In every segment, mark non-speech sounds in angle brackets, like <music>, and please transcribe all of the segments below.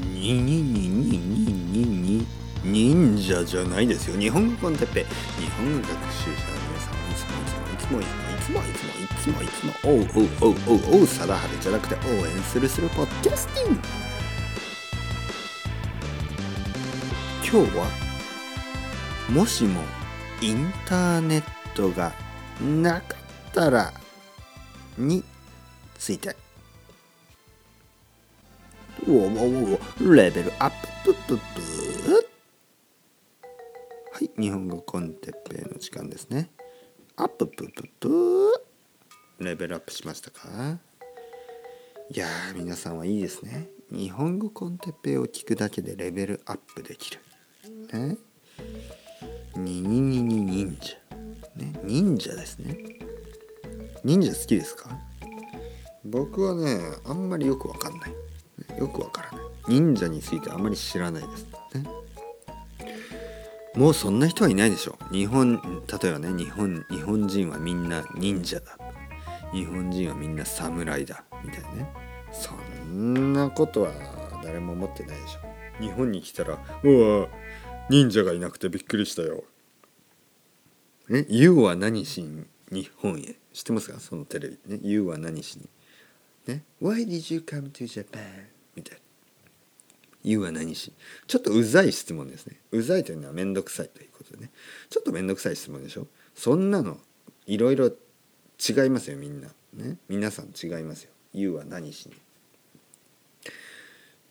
ににににににに忍者じゃないですよ日本語コンテッペ日本語学習者の皆さんいつもいつもいつもいつもいつもいつもいつもおうおうおうおうおう貞治じゃなくて応援するするポッドキャスティング今日はもしもインターネットがなかったらについておおおおレベルアッププププはい日本語コンテッペイの時間ですねアッププププレベルアップしましたかいやー皆さんはいいですね日本語コンテッペイを聞くだけでレベルアップできるねにににに忍者ね忍者ですね忍者好きですか僕はねあんまりよくわかんないよくわからない。忍者についてあまり知らないですね。もうそんな人はいないでしょ日本例えばね日本日本人はみんな忍者だ。日本人はみんな侍だ。みたいなね。そんなことは誰も思ってないでしょ日本に来たら「うわ忍者がいなくてびっくりしたよ」ね「YOU は何しに日本へ」知ってますか？そのテレビ。ね「YOU は何しに」ね「Why did you come to Japan?」みたいな「YOU は何し」ちょっとうざい質問ですね。うざいというのは面倒くさいということでね。ちょっと面倒くさい質問でしょ。そんなのいろいろ違いますよみんな。ね。皆さん違いますよ「YOU は何しに」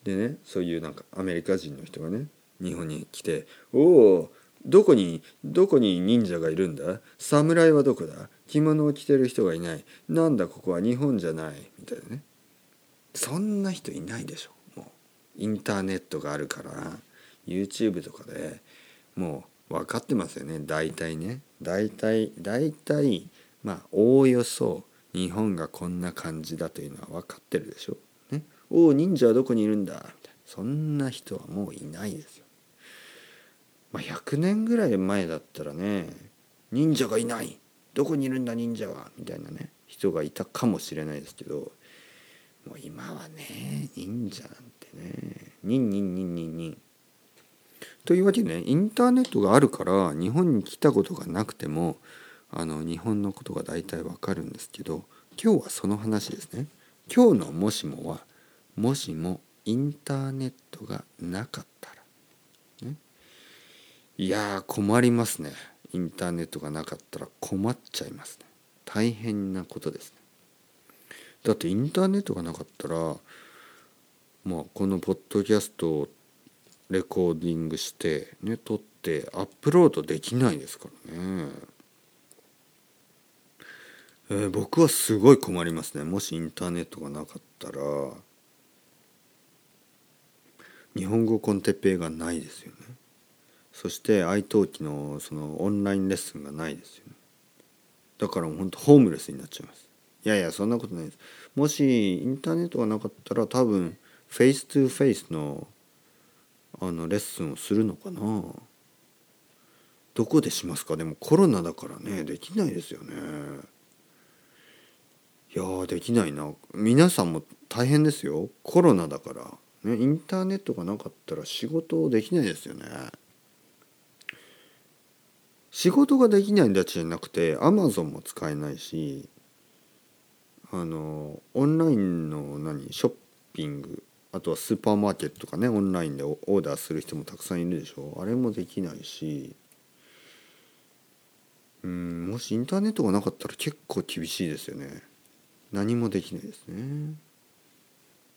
でねそういうなんかアメリカ人の人がね日本に来て「おおどこにどこに忍者がいるんだ？侍はどこだ？着物を着てる人がいない。なんだここは日本じゃない」みたいなね。そんな人いないでしょ。もうインターネットがあるから YouTube とかでもう分かってますよね。大体ね。大体大体まあおおよそ日本がこんな感じだというのは分かってるでしょ。ね、おお忍者はどこにいるんだ？みたいな。そんな人はもういないですよ。まあ、100年ぐらい前だったらね忍者がいないどこにいるんだ忍者はみたいなね人がいたかもしれないですけどもう今はね忍者なんてねニンニンニンニンニン。というわけでねインターネットがあるから日本に来たことがなくてもあの日本のことが大体わかるんですけど今日はその話ですね。今日の「もしも」はもしもインターネットがなかったら。いや困りますね。インターネットがなかったら困っちゃいますね。大変なことですね。だってインターネットがなかったらまあこのポッドキャストをレコーディングしてね撮ってアップロードできないですからね。えー、僕はすごい困りますねもしインターネットがなかったら日本語コンテッペイがないですよねそして italki のそのオンラインレッスンがないですよね。だからもうほんとホームレスになっちゃいます。いやいやそんなことないです。もしインターネットがなかったら多分 face to face のあのレッスンをするのかな。どこでしますか？でもコロナだからねできないですよね。いやできないな。皆さんも大変ですよ。コロナだから、ね、インターネットがなかったら仕事できないですよね。仕事ができないんだけじゃなくてアマゾンも使えないしあのオンラインの何ショッピングあとはスーパーマーケットとかねオンラインでオーダーする人もたくさんいるでしょ。あれもできないしうんもしインターネットがなかったら結構厳しいですよね。何もできないですね。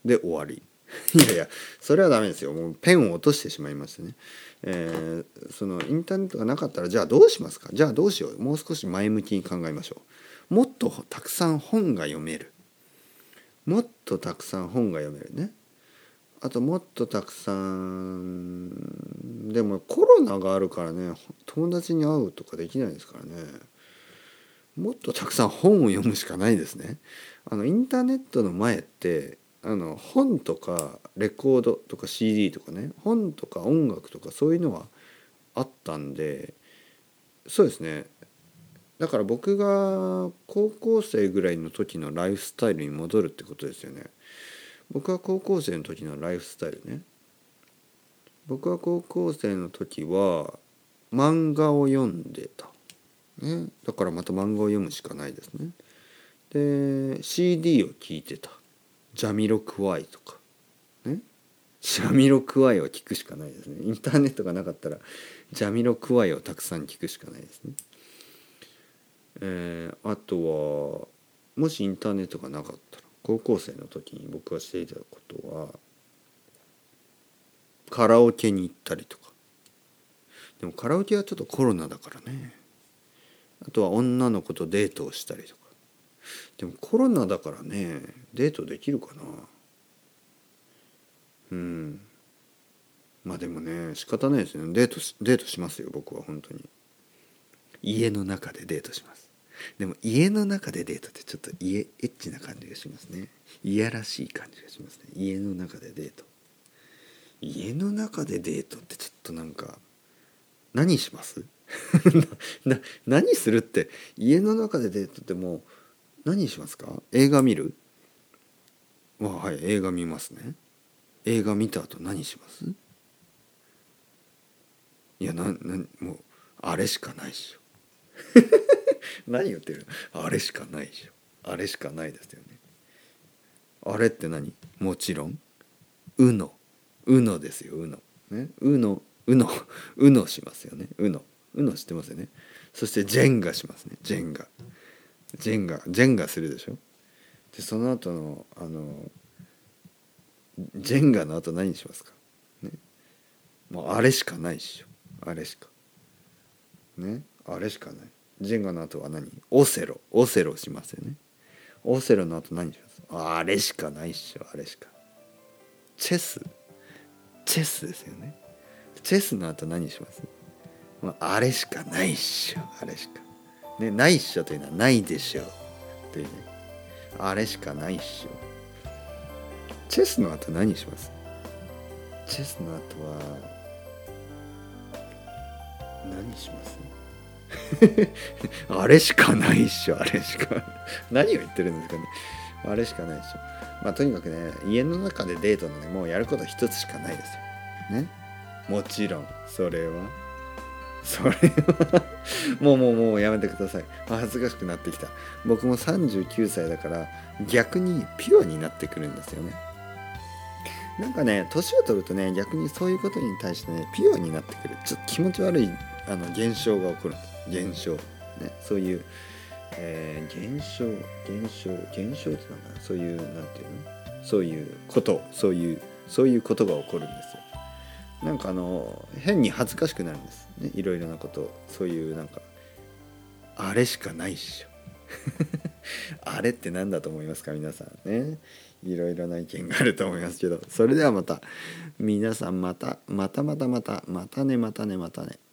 で終わり。いやいやそれはダメですよ。もうペンを落としてしまいましてね、えー、そのインターネットがなかったらじゃあどうしますか？じゃあどうしよう。もう少し前向きに考えましょう。もっとたくさん本が読める。もっとたくさん本が読めるね。あともっとたくさんでもコロナがあるからね友達に会うとかできないですからね。もっとたくさん本を読むしかないですね。あのインターネットの前ってあの本とかレコードとか CD とかね本とか音楽とかそういうのはあったんでそうですね。だから僕が高校生ぐらいの時のライフスタイルに戻るってことですよね。僕は高校生の時のライフスタイルね。僕は高校生の時は漫画を読んでた、ね、だからまた漫画を読むしかないですね。で CD を聴いてた。ジャミロクワイとか。ねジャミロクワイを聞くしかないですね。インターネットがなかったらジャミロクワイをたくさん聞くしかないですね。えー、あとはもしインターネットがなかったら高校生の時に僕がしていたことはカラオケに行ったりとか。でもカラオケはちょっとコロナだからね。あとは女の子とデートをしたりとか。でもコロナだからねデートできるかな。うん。まあでもね仕方ないですね。デートデートしますよ僕は本当に。家の中でデートします。でも家の中でデートってちょっと家エッチな感じがしますね。いやらしい感じがしますね。家の中でデート。家の中でデートってちょっとなんか何します？<laughs> な何するって？家の中でデートってもう何しますか？映画見る？はい映画見ますね。映画見た後何します？いやななもうあれしかないっしょ。<laughs> 何言ってる？あれしかないでしょ。あれしかないですよね。あれって何？もちろん。うの。うのですようの。ね。うのうのうのしますよね。うの。うの知ってますよね。そしてジェンガしますね。ジェンガ。ジェンガジェンガするでしょ？でその後のあのジェンガの後何しますか？ね。もうあれしかないっしょ。あれしか。ね。あれしかない。ジェンガの後は何？オセロ。オセロしますよね。オセロの後何します？あれしかないっしょ。あれしか。チェス。チェスですよね。チェスの後何します？あれしかないっしょ。あれしか。ねないっしょというのはないでしょというね。あれしかないっしょチェスの後何します？チェスの後は何します？<laughs> あれしかないっしょあれしか <laughs> 何を言ってるんですかね。あれしかないっしょまあとにかくね家の中でデートのねもうやること一つしかないですよ。ね。もちろんそれは。それは。もうもうもうやめてください。恥ずかしくなってきた。僕も39歳だから逆にピュアになってくるんですよね。なんかね年を取るとね逆にそういうことに対してねピュアになってくる。ちょっと気持ち悪いあの現象が起こる。現象、ね、そういう、えー、現象現象現象ってなんかそういうなんていうの？そういうこと。そういうそういうことが起こるんですよ。なんかあの変に恥ずかしくなるんです、ね、いろいろなことそういうなんかあれしかないっしょ。<laughs> あれって何だと思いますか皆さんね。いろいろな意見があると思いますけど。それではまた。皆さんまた。またまたまた。またねまたねまたね。またね。